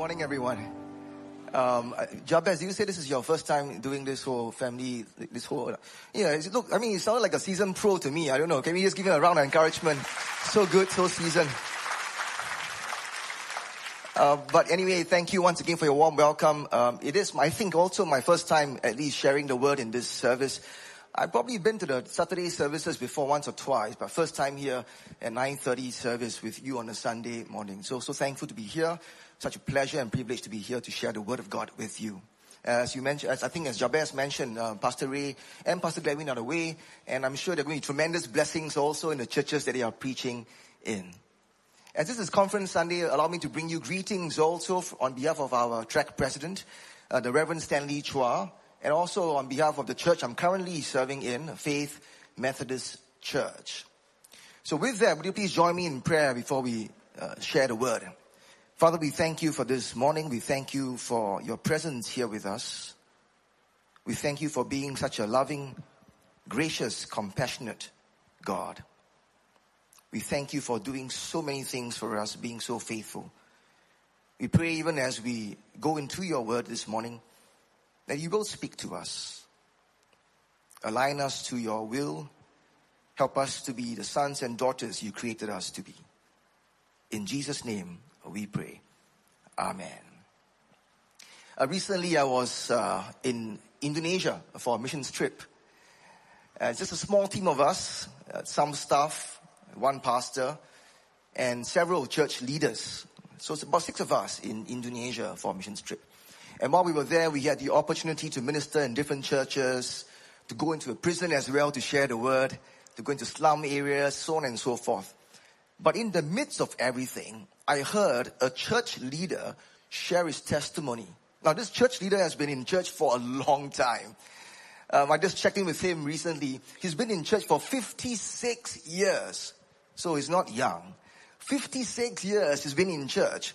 morning, everyone. Um, uh, Jabez, you say this is your first time doing this whole family, this whole, yeah, look, I mean, it sounded like a seasoned pro to me. I don't know. Can we just give him a round of encouragement? So good, so seasoned. Uh, but anyway, thank you once again for your warm welcome. Um, it is, I think, also my first time at least sharing the word in this service. I've probably been to the Saturday services before once or twice, but first time here at 9.30 service with you on a Sunday morning. So, so thankful to be here. Such a pleasure and privilege to be here to share the word of God with you. As you mentioned, as I think as Jabez mentioned, uh, Pastor Ray and Pastor Glavin are away, and I'm sure there are going to be tremendous blessings also in the churches that they are preaching in. As this is Conference Sunday, allow me to bring you greetings also on behalf of our TRAC president, uh, the Reverend Stanley Chua, and also on behalf of the church I'm currently serving in, Faith Methodist Church. So with that, would you please join me in prayer before we uh, share the word? Father, we thank you for this morning. We thank you for your presence here with us. We thank you for being such a loving, gracious, compassionate God. We thank you for doing so many things for us, being so faithful. We pray even as we go into your word this morning that you will speak to us. Align us to your will. Help us to be the sons and daughters you created us to be. In Jesus' name we pray. Amen. Uh, recently I was uh, in Indonesia for a missions trip. Uh, just a small team of us, uh, some staff, one pastor, and several church leaders. So it's about six of us in Indonesia for a missions trip. And while we were there, we had the opportunity to minister in different churches, to go into a prison as well to share the word, to go into slum areas, so on and so forth. But in the midst of everything, I heard a church leader share his testimony. Now this church leader has been in church for a long time. Um, I just checked in with him recently. He's been in church for 56 years. So he's not young. 56 years he's been in church.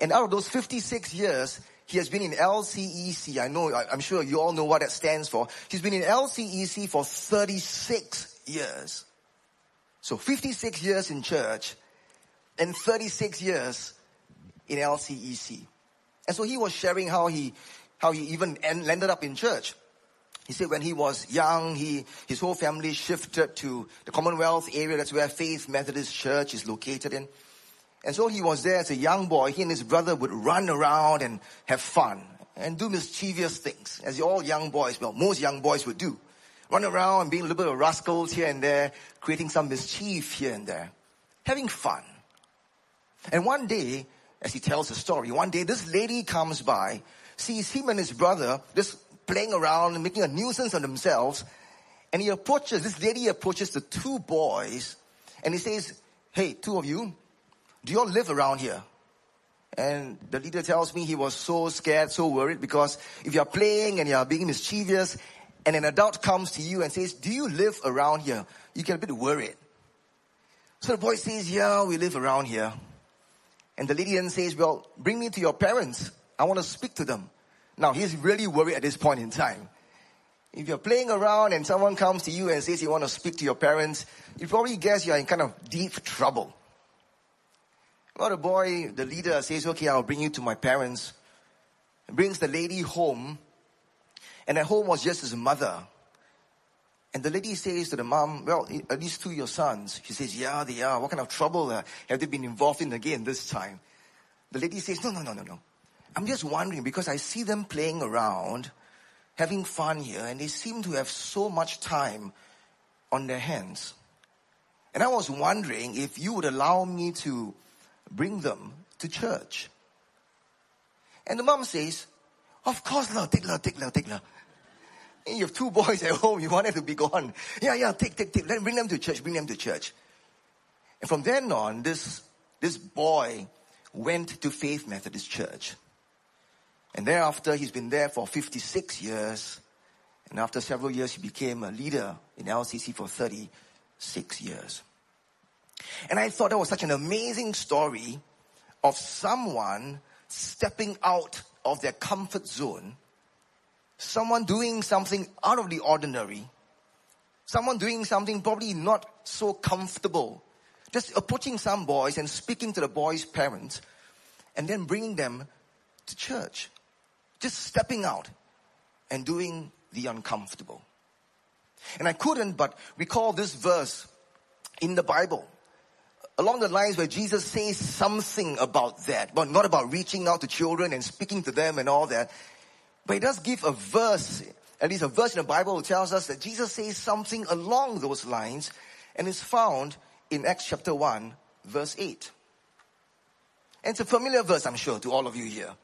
And out of those 56 years, he has been in LCEC. I know, I'm sure you all know what that stands for. He's been in LCEC for 36 years. So 56 years in church and 36 years in LCEC. And so he was sharing how he, how he even en- landed up in church. He said when he was young, he, his whole family shifted to the Commonwealth area. That's where Faith Methodist Church is located in. And so he was there as a young boy. He and his brother would run around and have fun and do mischievous things, as all young boys, well, most young boys would do. Run around and being a little bit of rascals here and there, creating some mischief here and there, having fun. And one day, as he tells the story, one day this lady comes by, sees him and his brother just playing around and making a nuisance of themselves, and he approaches, this lady approaches the two boys, and he says, hey, two of you, do you all live around here? And the leader tells me he was so scared, so worried because if you're playing and you're being mischievous and an adult comes to you and says, do you live around here? You get a bit worried. So the boy says, yeah, we live around here. And the lady then says, well, bring me to your parents. I want to speak to them. Now he's really worried at this point in time. If you're playing around and someone comes to you and says you want to speak to your parents, you probably guess you're in kind of deep trouble. Well, the boy, the leader says, okay, I'll bring you to my parents. Brings the lady home. And at home was just his mother. And the lady says to the mom, well, are these two your sons? She says, yeah, they are. What kind of trouble uh, have they been involved in again this time? The lady says, no, no, no, no, no. I'm just wondering because I see them playing around, having fun here, and they seem to have so much time on their hands. And I was wondering if you would allow me to bring them to church. And the mom says, of course, la, take la, take la, take la. You have two boys at home, you want them to be gone. Yeah, yeah, take, take, take. Let, bring them to church, bring them to church. And from then on, this, this boy went to Faith Methodist Church. And thereafter, he's been there for 56 years. And after several years, he became a leader in LCEC for 36 years. And I thought that was such an amazing story of someone stepping out of their comfort zone, someone doing something out of the ordinary, someone doing something probably not so comfortable, just approaching some boys and speaking to the boys' parents, and then bringing them to church. Just stepping out and doing the uncomfortable. And I couldn't but recall this verse in the Bible along the lines where Jesus says something about that, but not about reaching out to children and speaking to them and all that. But he does give a verse, at least a verse in the Bible who tells us that Jesus says something along those lines and is found in Acts chapter 1 verse 8. And it's a familiar verse, I'm sure, to all of you here.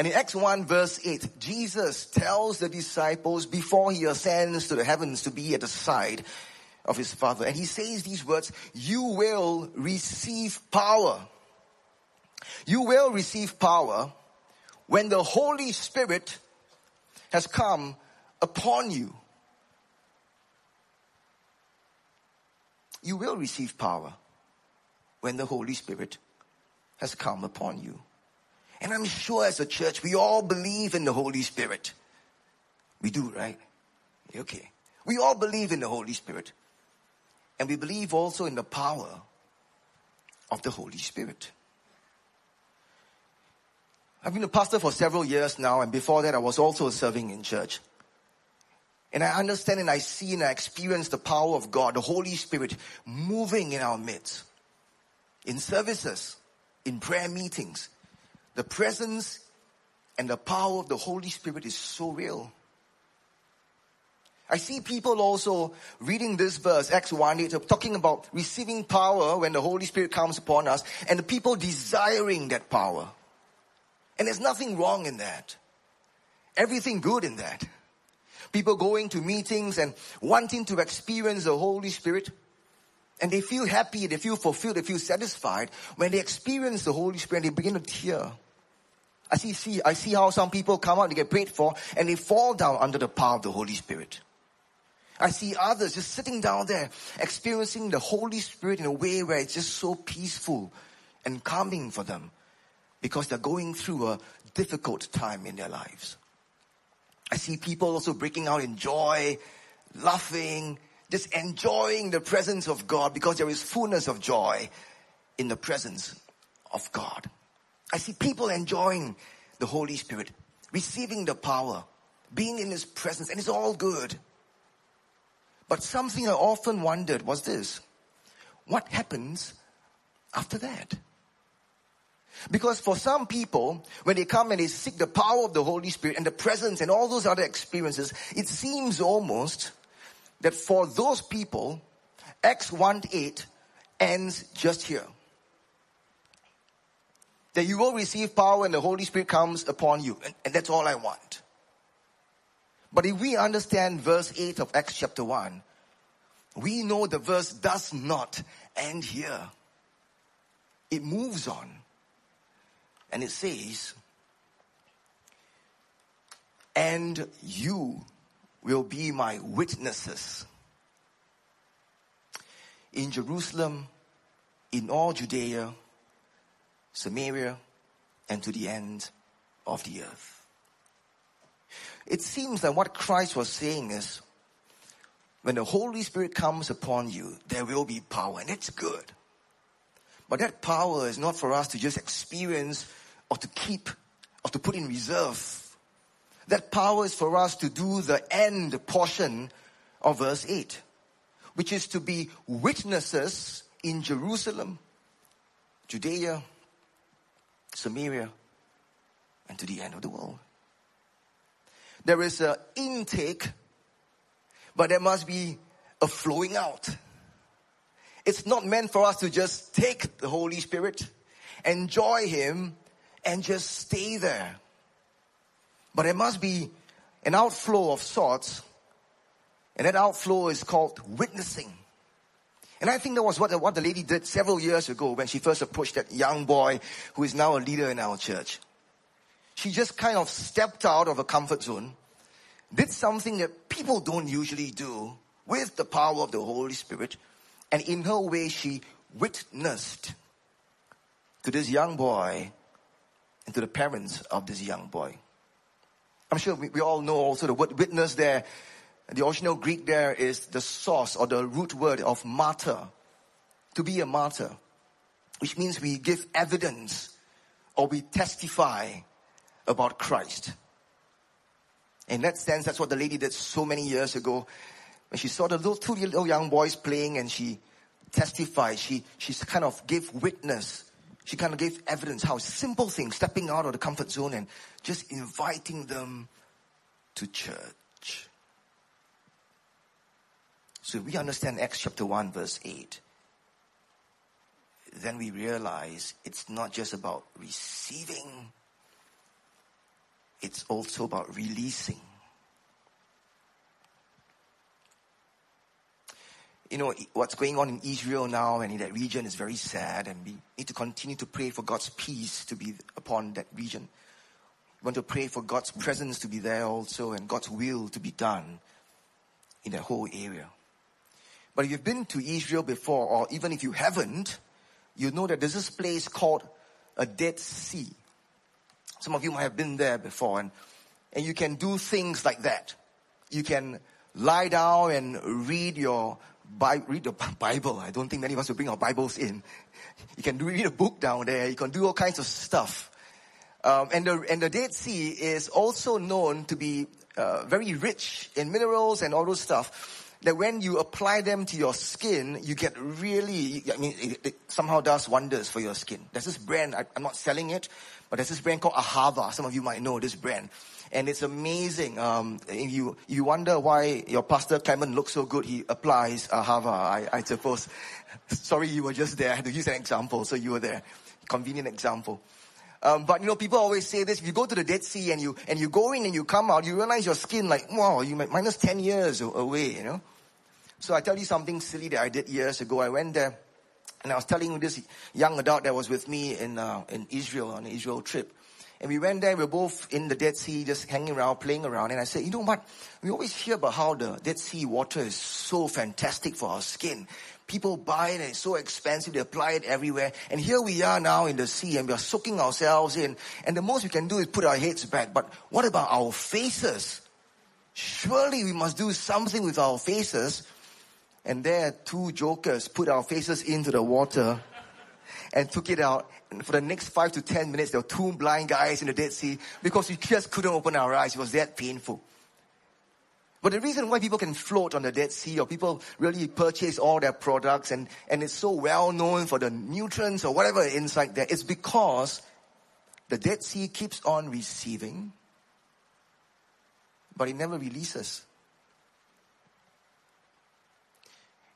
And in Acts 1 verse 8, Jesus tells the disciples before he ascends to the heavens to be at the side of his Father. And he says these words, you will receive power. You will receive power when the Holy Spirit has come upon you. You will receive power when the Holy Spirit has come upon you. And I'm sure as a church, we all believe in the Holy Spirit. We do, right? Okay. We all believe in the Holy Spirit. And we believe also in the power of the Holy Spirit. I've been a pastor for several years now, and before that, I was also serving in church. And I understand and I see and I experience the power of God, the Holy Spirit moving in our midst. In services, in prayer meetings, the presence and the power of the Holy Spirit is so real. I see people also reading this verse, Acts 1 8, talking about receiving power when the Holy Spirit comes upon us and the people desiring that power. And there's nothing wrong in that. Everything good in that. People going to meetings and wanting to experience the Holy Spirit. And they feel happy, they feel fulfilled, they feel satisfied when they experience the Holy Spirit and they begin to tear. I see, see, I see how some people come out, they get prayed for, and they fall down under the power of the Holy Spirit. I see others just sitting down there, experiencing the Holy Spirit in a way where it's just so peaceful and calming for them because they're going through a difficult time in their lives. I see people also breaking out in joy, laughing, just enjoying the presence of God because there is fullness of joy in the presence of God. I see people enjoying the Holy Spirit, receiving the power, being in His presence, and it's all good. But something I often wondered was this. What happens after that? Because for some people, when they come and they seek the power of the Holy Spirit and the presence and all those other experiences, it seems almost that for those people, Acts 1 8 ends just here. That you will receive power and the Holy Spirit comes upon you. And, and that's all I want. But if we understand verse 8 of Acts chapter 1, we know the verse does not end here. It moves on. And it says, and you will be my witnesses in Jerusalem, in all Judea, Samaria, and to the end of the earth. It seems that what Christ was saying is, when the Holy Spirit comes upon you, there will be power, and it's good. But that power is not for us to just experience or to keep or to put in reserve. That power is for us to do the end portion of verse 8, which is to be witnesses in Jerusalem, Judea, Samaria, and to the end of the world. There is an intake, but there must be a flowing out. It's not meant for us to just take the Holy Spirit, enjoy Him, and just stay there. But there must be an outflow of sorts, and that outflow is called witnessing. And I think that was what the, what the lady did several years ago when she first approached that young boy who is now a leader in our church. She just kind of stepped out of a comfort zone, did something that people don't usually do with the power of the Holy Spirit, and in her way she witnessed to this young boy and to the parents of this young boy. I'm sure we, we all know also the word witness there. The original Greek there is the source or the root word of martyr. To be a martyr, which means we give evidence or we testify about Christ. In that sense, that's what the lady did so many years ago when she saw the little two little young boys playing and she testified. She, she kind of gave witness. She kind of gave evidence how simple things, stepping out of the comfort zone and just inviting them to church. So we understand Acts chapter 1 verse 8. Then we realize it's not just about receiving, it's also about releasing. You know, what's going on in Israel now and in that region is very sad, and we need to continue to pray for God's peace to be upon that region. We want to pray for God's presence to be there also and God's will to be done in that whole area. But if you've been to Israel before, or even if you haven't, you know that there's this place called a Dead Sea. Some of you might have been there before, and, and you can do things like that. You can lie down and read your Bi- read the Bible. I don't think many of us will bring our Bibles in. You can read a book down there. You can do all kinds of stuff. Um, and the and the Dead Sea is also known to be uh, very rich in minerals and all those stuff. That when you apply them to your skin, you get really. I mean, it, it somehow does wonders for your skin. There's this brand. I, I'm not selling it, but there's this brand called Ahava. Some of you might know this brand and it's amazing. Um, if you you wonder why your pastor Clement looks so good, he applies Ahava. I, I suppose. Sorry, you were just there. I had to use an example, so you were there. Convenient example. Um, but you know, people always say this: if you go to the Dead Sea and you and you go in and you come out, you realize your skin like wow, you minus ten years away. You know. So I tell you something silly that I did years ago. I went there, and I was telling this young adult that was with me in uh, in Israel on an Israel trip. And we went there, we were both in the Dead Sea, just hanging around, playing around. And I said, you know what? We always hear about how the Dead Sea water is so fantastic for our skin. People buy it and it's so expensive, they apply it everywhere. And here we are now in the sea and we are soaking ourselves in. And the most we can do is put our heads back. But what about our faces? Surely we must do something with our faces. And there two jokers put our faces into the water and took it out. And for the next five to ten minutes, there were two blind guys in the Dead Sea because we just couldn't open our eyes. It was that painful. But the reason why people can float on the Dead Sea or people really purchase all their products and, and it's so well known for the nutrients or whatever inside there is because the Dead Sea keeps on receiving, but it never releases.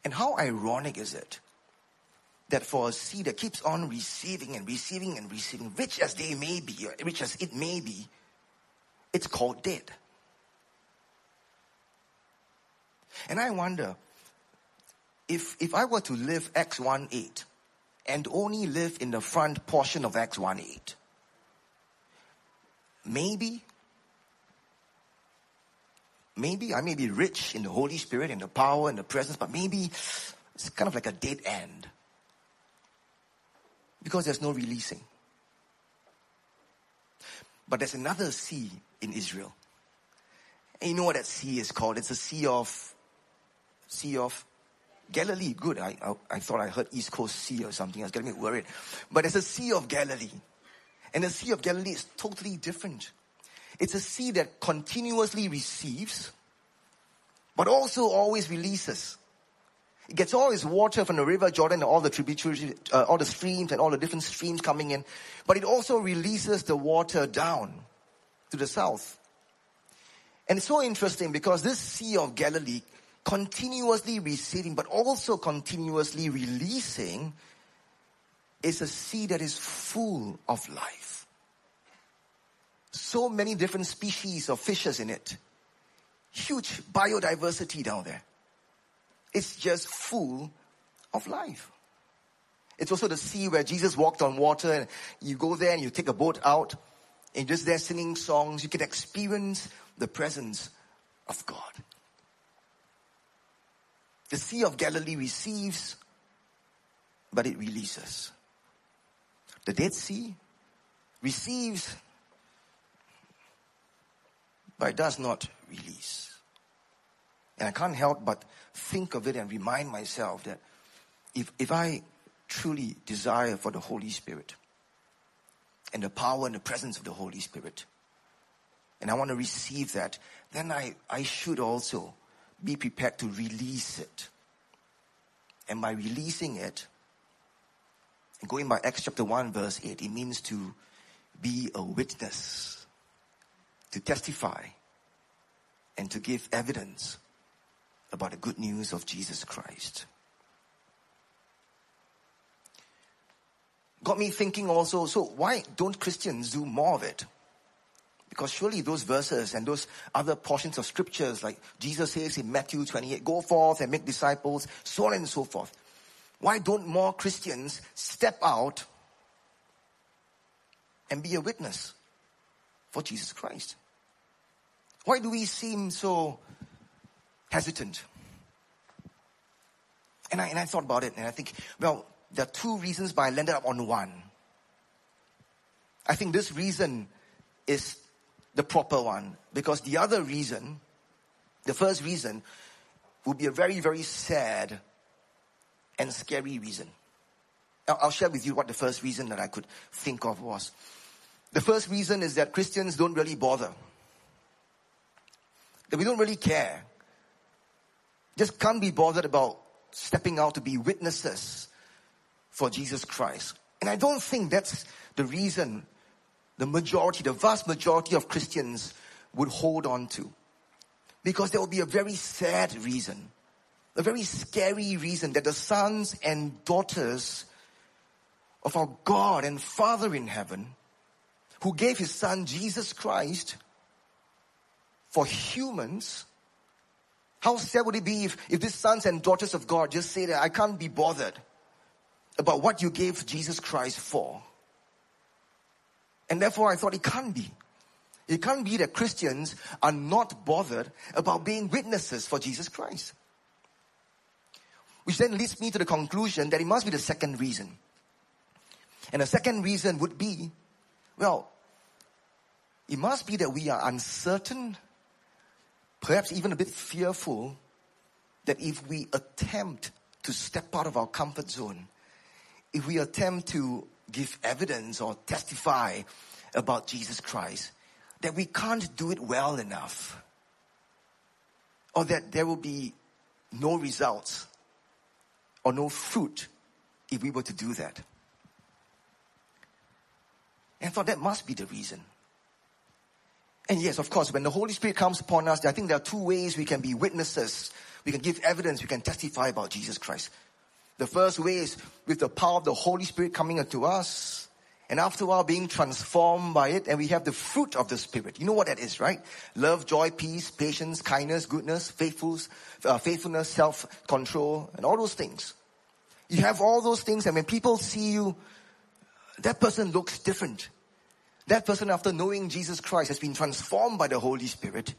And how ironic is it that for a seed that keeps on receiving and receiving and receiving, rich as they may be, rich as it may be, it's called dead. And I wonder if, if I were to live Acts one eight, and only live in the front portion of Acts one eight. maybe, maybe I may be rich in the Holy Spirit and the power and the presence, but maybe it's kind of like a dead end. Because there's no releasing. But there's another sea in Israel. And you know what that sea is called? It's a sea of, sea of Galilee. Good. I, I, I thought I heard East Coast Sea or something. I was getting me worried. But it's a sea of Galilee. And the Sea of Galilee is totally different. It's a sea that continuously receives, but also always releases. It gets all its water from the river Jordan and all the tributaries, uh, all the streams and all the different streams coming in. But it also releases the water down to the south. And it's so interesting because this Sea of Galilee continuously receiving, but also continuously releasing is a sea that is full of life. So many different species of fishes in it. Huge biodiversity down there. It's just full of life. It's also the sea where Jesus walked on water and you go there and you take a boat out and just there singing songs. You can experience the presence of God. The Sea of Galilee receives, but it releases. The Dead Sea receives, but it does not release. And I can't help but think of it and remind myself that if, if I truly desire for the Holy Spirit, and the power and the presence of the Holy Spirit. And I want to receive that. Then I, I should also be prepared to release it. And by releasing it, going by Acts chapter 1 verse 8, it means to be a witness, to testify, and to give evidence about the good news of Jesus Christ. Got me thinking also, so why don't Christians do more of it? Because surely those verses and those other portions of scriptures, like Jesus says in Matthew 28, go forth and make disciples, so on and so forth. Why don't more Christians step out and be a witness for Jesus Christ? Why do we seem so hesitant? And I, and I thought about it and I think, well, there are two reasons, but I landed up on one. I think this reason is the proper one because the other reason, the first reason, would be a very, very sad and scary reason. I'll share with you what the first reason that I could think of was. The first reason is that Christians don't really bother. That we don't really care. Just can't be bothered about stepping out to be witnesses for Jesus Christ. And I don't think that's the reason the majority, the vast majority of Christians would hold on to. Because there will be a very sad reason, a very scary reason that the sons and daughters of our God and Father in heaven, who gave his son Jesus Christ for humans, how sad would it be if, if these sons and daughters of God just say that I can't be bothered about what you gave Jesus Christ for? And therefore I thought it can't be. It can't be that Christians are not bothered about being witnesses for Jesus Christ. Which then leads me to the conclusion that it must be the second reason. And the second reason would be, well, it must be that we are uncertain, perhaps even a bit fearful, that if we attempt to step out of our comfort zone, if we attempt to give evidence or testify about Jesus Christ, that we can't do it well enough. Or that there will be no results or no fruit if we were to do that. And I thought that must be the reason. And yes, of course, when the Holy Spirit comes upon us, I think there are two ways we can be witnesses. We can give evidence, we can testify about Jesus Christ. The first way is with the power of the Holy Spirit coming into us. And after a while being transformed by it and we have the fruit of the Spirit. You know what that is, right? Love, joy, peace, patience, kindness, goodness, faithfulness, uh, faithfulness, self-control, and all those things. You have all those things and when people see you, that person looks different. That person after knowing Jesus Christ has been transformed by the Holy Spirit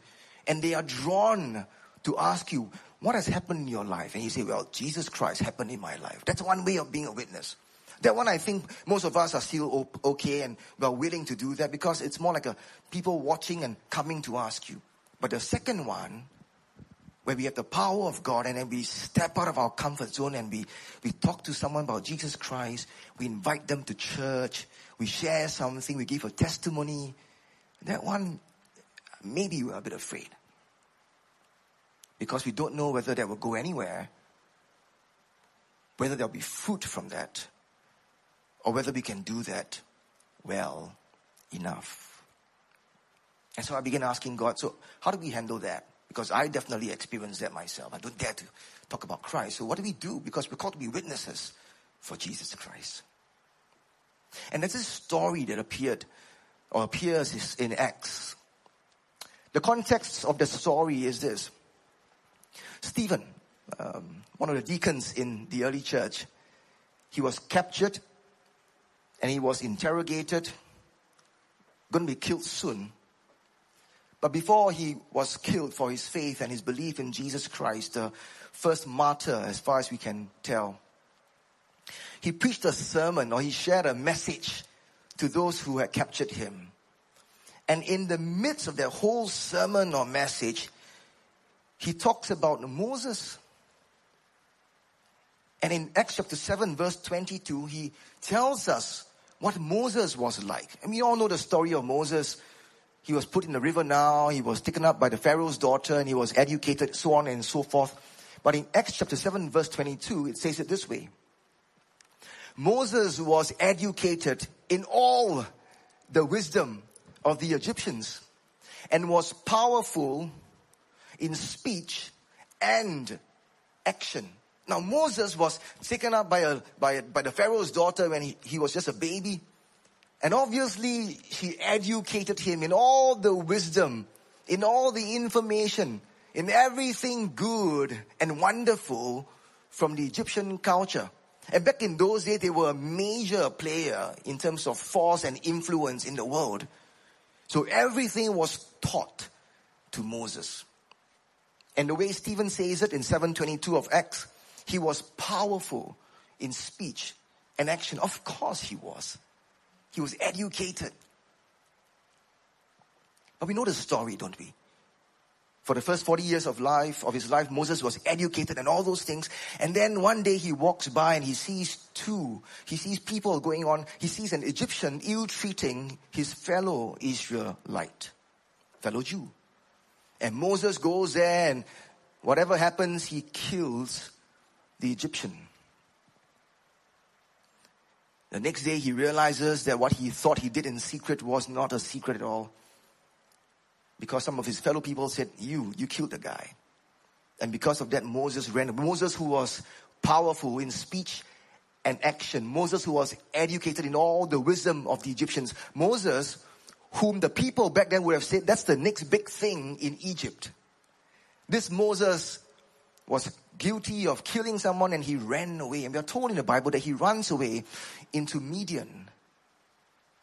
and they are drawn to ask you, what has happened in your life? And you say, well, Jesus Christ happened in my life. That's one way of being a witness. That one, I think most of us are still okay and we're willing to do that because it's more like a people watching and coming to ask you. But the second one, where we have the power of God and then we step out of our comfort zone and we, we talk to someone about Jesus Christ, we invite them to church, we share something, we give a testimony. That one, maybe we're a bit afraid because we don't know whether that will go anywhere, whether there'll be fruit from that, or whether we can do that well enough. And so I began asking God, so how do we handle that? Because I definitely experienced that myself. I don't dare to talk about Christ. So what do we do? Because we're called to be witnesses for Jesus Christ. And there's this story that appeared or appears in Acts. The context of the story is this. Stephen, um, one of the deacons in the early church, he was captured and he was interrogated, going to be killed soon. But before he was killed for his faith and his belief in Jesus Christ, the first martyr, as far as we can tell, he preached a sermon or he shared a message to those who had captured him. And in the midst of that whole sermon or message, he talks about Moses. And in Acts chapter 7 verse 22, he tells us what Moses was like. And we all know the story of Moses. He was put in the river now, he was taken up by the Pharaoh's daughter, and he was educated, so on and so forth. But in Acts chapter 7 verse 22, it says it this way. Moses was educated in all the wisdom of the Egyptians and was powerful in speech and action. Now Moses was taken up by a, by, by the Pharaoh's daughter when he, he was just a baby. And obviously she educated him in all the wisdom, in all the information, in everything good and wonderful from the Egyptian culture. And back in those days, they were a major player in terms of force and influence in the world. So everything was taught to Moses. And the way Stephen says it in 722 of Acts, he was powerful in speech and action. Of course he was. He was educated. But we know the story, don't we? For the first 40 years of life, of his life, Moses was educated and all those things. And then one day he walks by and he sees two. He sees people going on. He sees an Egyptian ill-treating his fellow Israelite, fellow Jew. And Moses goes there and whatever happens, he kills the Egyptian. The next day he realizes that what he thought he did in secret was not a secret at all. Because some of his fellow people said, you, you killed the guy. And because of that, Moses ran. Moses who was powerful in speech and action. Moses who was educated in all the wisdom of the Egyptians. Moses whom the people back then would have said, that's the next big thing in Egypt. This Moses was guilty of killing someone and he ran away. And we are told in the Bible that he runs away into Midian.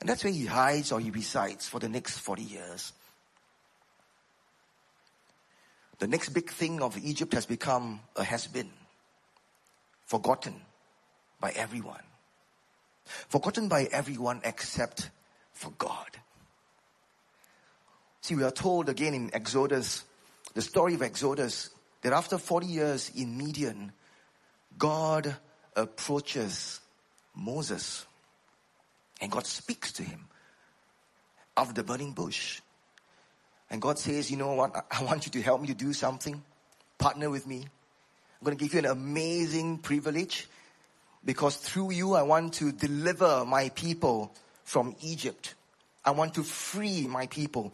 And that's where he hides or he resides for the next 40 years. The next big thing of Egypt has become a has been. Forgotten by everyone. Forgotten by everyone except for God. See, we are told again in Exodus, the story of Exodus, that after 40 years in Midian, God approaches Moses and God speaks to him out of the burning bush. And God says, you know what? I want you to help me to do something. Partner with me. I'm going to give you an amazing privilege because through you, I want to deliver my people from Egypt. I want to free my people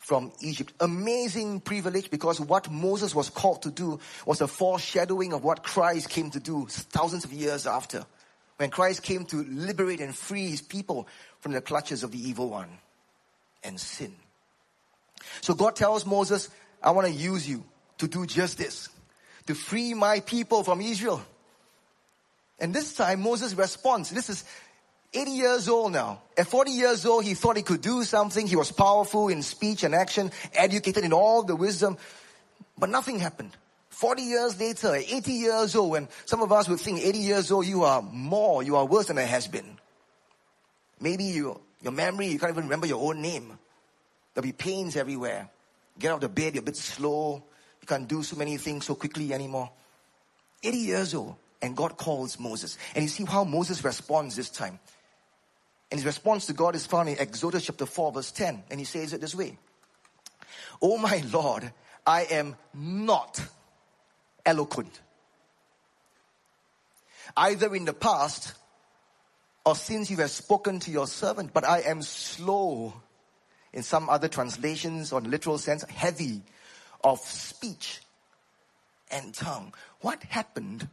from Egypt. Amazing privilege because what Moses was called to do was a foreshadowing of what Christ came to do thousands of years after. When Christ came to liberate and free his people from the clutches of the evil one and sin. So God tells Moses, I want to use you to do just this. To free my people from Israel. And this time Moses responds. This is 80 years old now. At 40 years old, he thought he could do something. He was powerful in speech and action, educated in all the wisdom, but nothing happened. 40 years later, 80 years old, when some of us would think 80 years old, you are more, you are worse than a has been. Maybe you, your memory, you can't even remember your own name. There'll be pains everywhere. Get out of bed, you're a bit slow. You can't do so many things so quickly anymore. 80 years old, and God calls Moses. And you see how Moses responds this time. And his response to God is found in Exodus chapter 4 verse 10. And he says it this way. Oh my Lord, I am not eloquent. Either in the past or since you have spoken to your servant, but I am slow in some other translations or literal sense, heavy of speech and tongue. What happened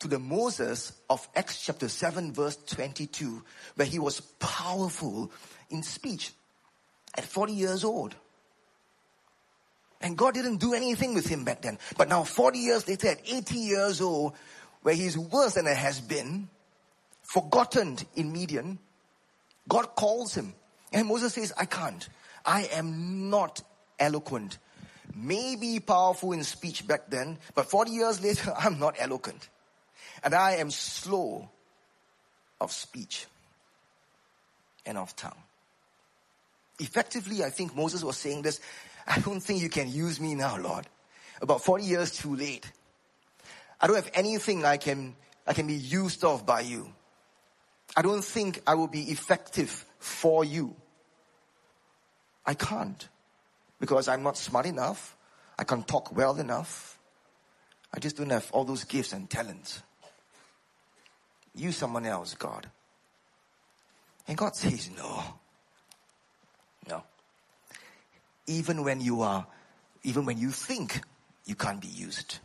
to the Moses of Acts chapter 7 verse 22 where he was powerful in speech at 40 years old. And God didn't do anything with him back then. But now 40 years later at 80 years old where he's worse than a has been, forgotten in Midian, God calls him. And Moses says, I can't. I am not eloquent. Maybe powerful in speech back then, but 40 years later, I'm not eloquent and I am slow of speech and of tongue. Effectively, I think Moses was saying this, I don't think you can use me now, Lord. About 40 years too late. I don't have anything I can, I can be used of by you. I don't think I will be effective for you. I can't because I'm not smart enough. I can't talk well enough. I just don't have all those gifts and talents. Use someone else, God. And God says, no. No. Even when you are, even when you think you can't be used,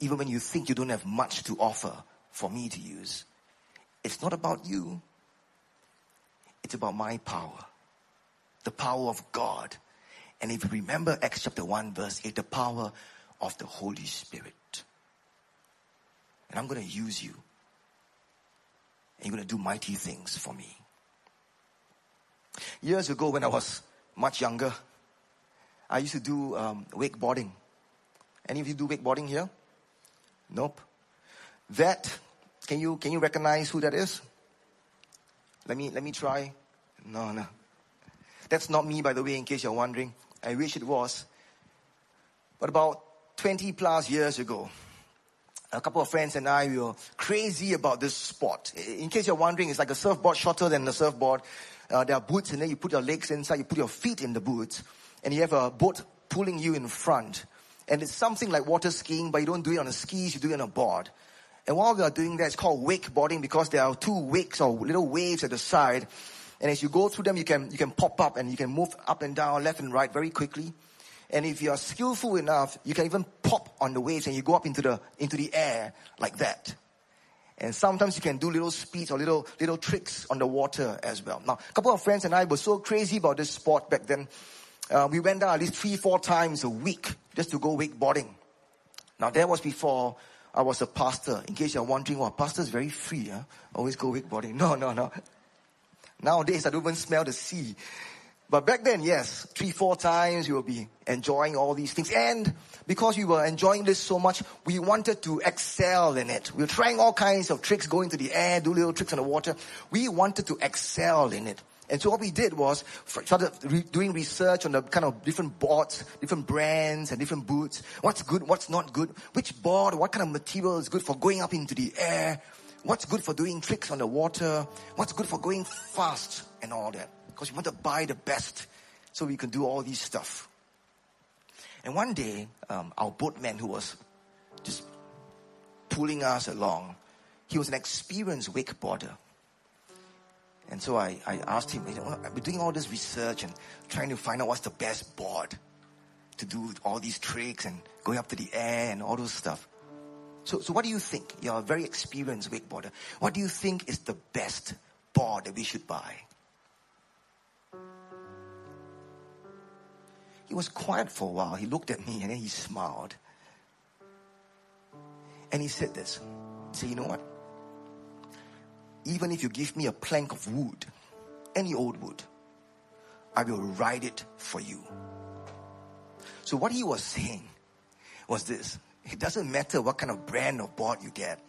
even when you think you don't have much to offer for me to use, it's not about you. It's about my power. The power of God. And if you remember Acts chapter 1 verse 8, the power of the Holy Spirit. And I'm going to use you. And you're going to do mighty things for me. Years ago when I was much younger, I used to do um, wakeboarding. Any of you do wakeboarding here? Nope. That, can you, can you recognize who that is? Let me, let me try. No, no. That's not me, by the way, in case you're wondering. I wish it was. But about 20 plus years ago, a couple of friends and I we were crazy about this sport. In case you're wondering, it's like a surfboard shorter than a surfboard. Uh, there are boots and then you put your legs inside, you put your feet in the boots, and you have a boat pulling you in front. And it's something like water skiing, but you don't do it on a skis, you do it on a board. And while we are doing that, it's called wakeboarding because there are two wakes or little waves at the side. And as you go through them, you can, you can pop up and you can move up and down, left and right very quickly. And if you are skillful enough, you can even pop on the waves and you go up into the, into the air like that. And sometimes you can do little speeds or little, little tricks on the water as well. Now, a couple of friends and I were so crazy about this sport back then. Uh, we went down at least three, four times a week just to go wakeboarding. Now, that was before I was a pastor. In case you're wondering, well, pastor is very free, huh? Always go wakeboarding. No, no, no. Nowadays, I don't even smell the sea. But back then, yes, three, four times you will be enjoying all these things. And because we were enjoying this so much, we wanted to excel in it. We were trying all kinds of tricks, going to the air, do little tricks on the water. We wanted to excel in it. And so what we did was started doing research on the kind of different boards, different brands and different boots. What's good, what's not good, which board, what kind of material is good for going up into the air, what's good for doing tricks on the water, what's good for going fast and all that. Because we want to buy the best so we can do all these stuff. And one day, um, our boatman who was just pulling us along, he was an experienced wakeboarder. And so I, I asked him, I've been doing all this research and trying to find out what's the best board to do all these tricks and going up to the air and all those stuff. So, so what do you think? You're a very experienced wakeboarder. What do you think is the best board that we should buy? He was quiet for a while. He looked at me and then he smiled. And he said this. He said, you know what? Even if you give me a plank of wood, any old wood, I will ride it for you. So what he was saying was this. It doesn't matter what kind of brand of board you get,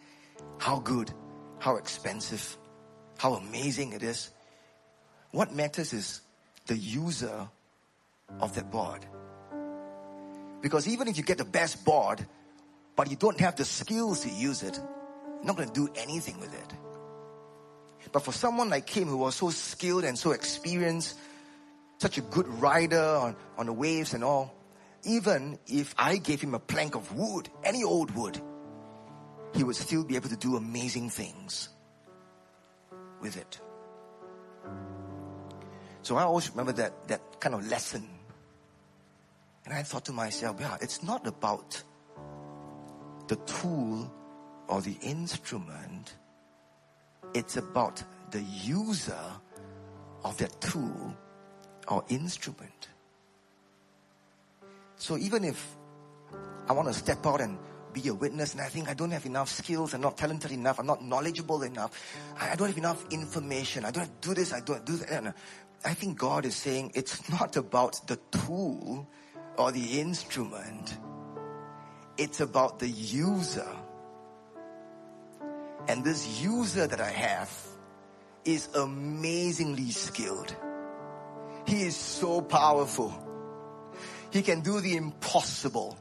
how good, how expensive, how amazing it is. What matters is the user of that board. Because even if you get the best board, but you don't have the skills to use it, you're not going to do anything with it. But for someone like him who was so skilled and so experienced, such a good rider on, on the waves and all, even if I gave him a plank of wood, any old wood, he would still be able to do amazing things with it. So I always remember that, that kind of lesson. And I thought to myself, yeah, it's not about the tool or the instrument. It's about the user of that tool or instrument. So even if I want to step out and be a witness and I think I don't have enough skills, I'm not talented enough, I'm not knowledgeable enough, I don't have enough information, I don't do this, I don't do that. I think God is saying it's not about the tool or the instrument. It's about the user. And this user that I have is amazingly skilled. He is so powerful. He can do the impossible.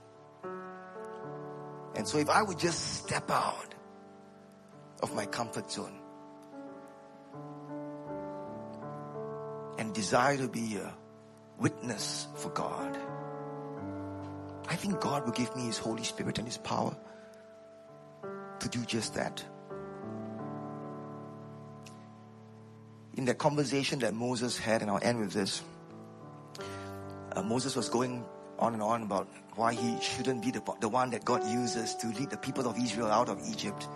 And so if I would just step out of my comfort zone and desire to be a witness for God, I think God will give me His Holy Spirit and His power to do just that. In that conversation that Moses had, and I'll end with this, uh, Moses was going on and on about why he shouldn't be the, the one that God uses to lead the people of Israel out of Egypt.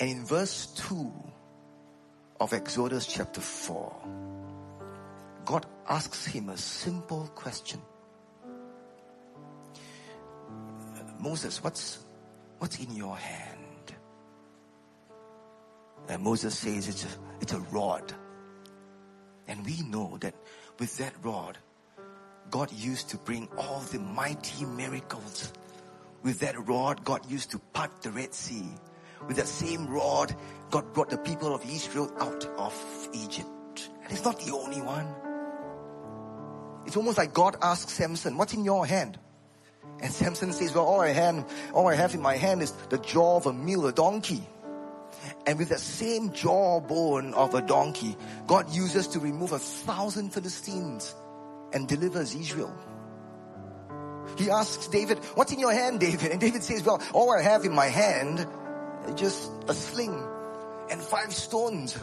And in verse 2 of Exodus chapter 4, God asks him a simple question. Moses, what's, what's in your hand? And Moses says it's a, it's a rod. And we know that with that rod, God used to bring all the mighty miracles. With that rod, God used to part the Red Sea. With that same rod, God brought the people of Israel out of Egypt. And it's not the only one. It's almost like God asks Samson, what's in your hand? And Samson says, well, all I, have, all I have in my hand is the jaw of a mule, a donkey. And with that same jawbone of a donkey, God uses to remove a thousand Philistines and delivers Israel. He asks David, what's in your hand, David? And David says, well, all I have in my hand is just a sling and five stones.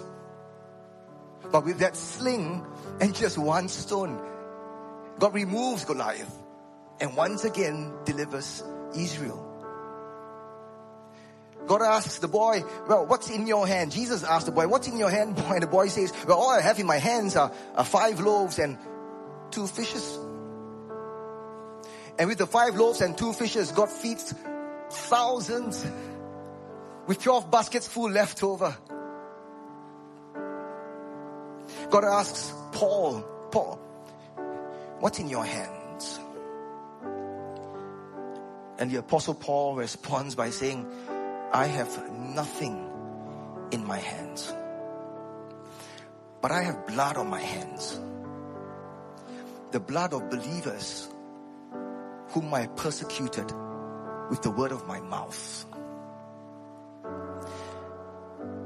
But with that sling and just one stone, God removes Goliath and once again delivers Israel. God asks the boy, well, what's in your hand? Jesus asked the boy, what's in your hand, boy? And the boy says, well, all I have in my hands are, are five loaves and two fishes. And with the five loaves and two fishes, God feeds thousands with 12 baskets full left over. God asks Paul, Paul, what's in your hands? And the apostle Paul responds by saying, I have nothing in my hands, but I have blood on my hands. The blood of believers whom I persecuted with the word of my mouth.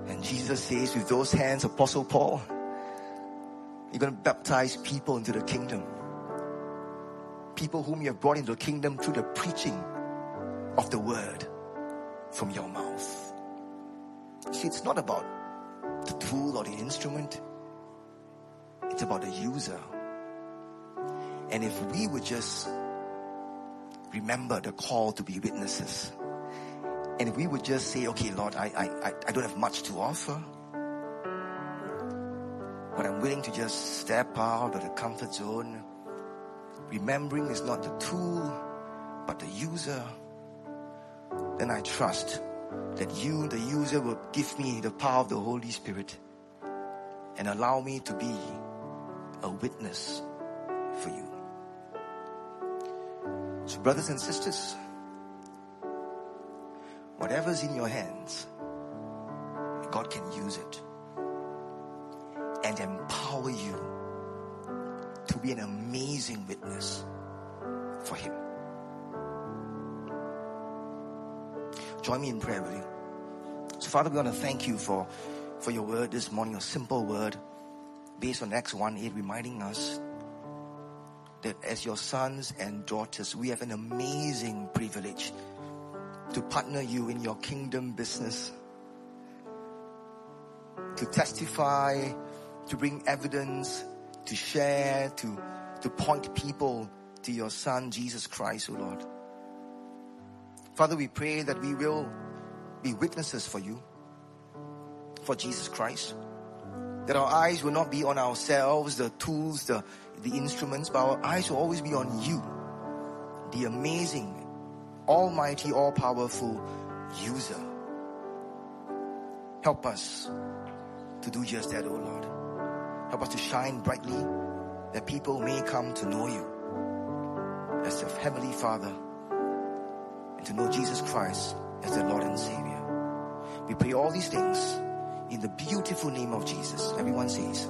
And Jesus says, with those hands, Apostle Paul, you're going to baptize people into the kingdom. People whom you have brought into the kingdom through the preaching of the word from your mouth. See, it's not about the tool or the instrument. It's about the user. And if we would just remember the call to be witnesses, and we would just say, okay, Lord, I, I, I don't have much to offer, but I'm willing to just step out of the comfort zone, remembering is not the tool, but the user then I trust that you, the user, will give me the power of the Holy Spirit and allow me to be a witness for you. So, brothers and sisters, whatever's in your hands, God can use it and empower you to be an amazing witness for Him. Join me in prayer with you. So Father, we want to thank you for, for your word this morning, your simple word based on Acts 1 8, reminding us that as your sons and daughters, we have an amazing privilege to partner you in your kingdom business, to testify, to bring evidence, to share, to, to point people to your son, Jesus Christ, O oh Lord. Father, we pray that we will be witnesses for you, for Jesus Christ. That our eyes will not be on ourselves, the tools, the, the instruments, but our eyes will always be on you, the amazing, almighty, all powerful user. Help us to do just that, O oh Lord. Help us to shine brightly that people may come to know you as the Heavenly Father to know Jesus Christ as their Lord and Savior. We pray all these things in the beautiful name of Jesus. Everyone says,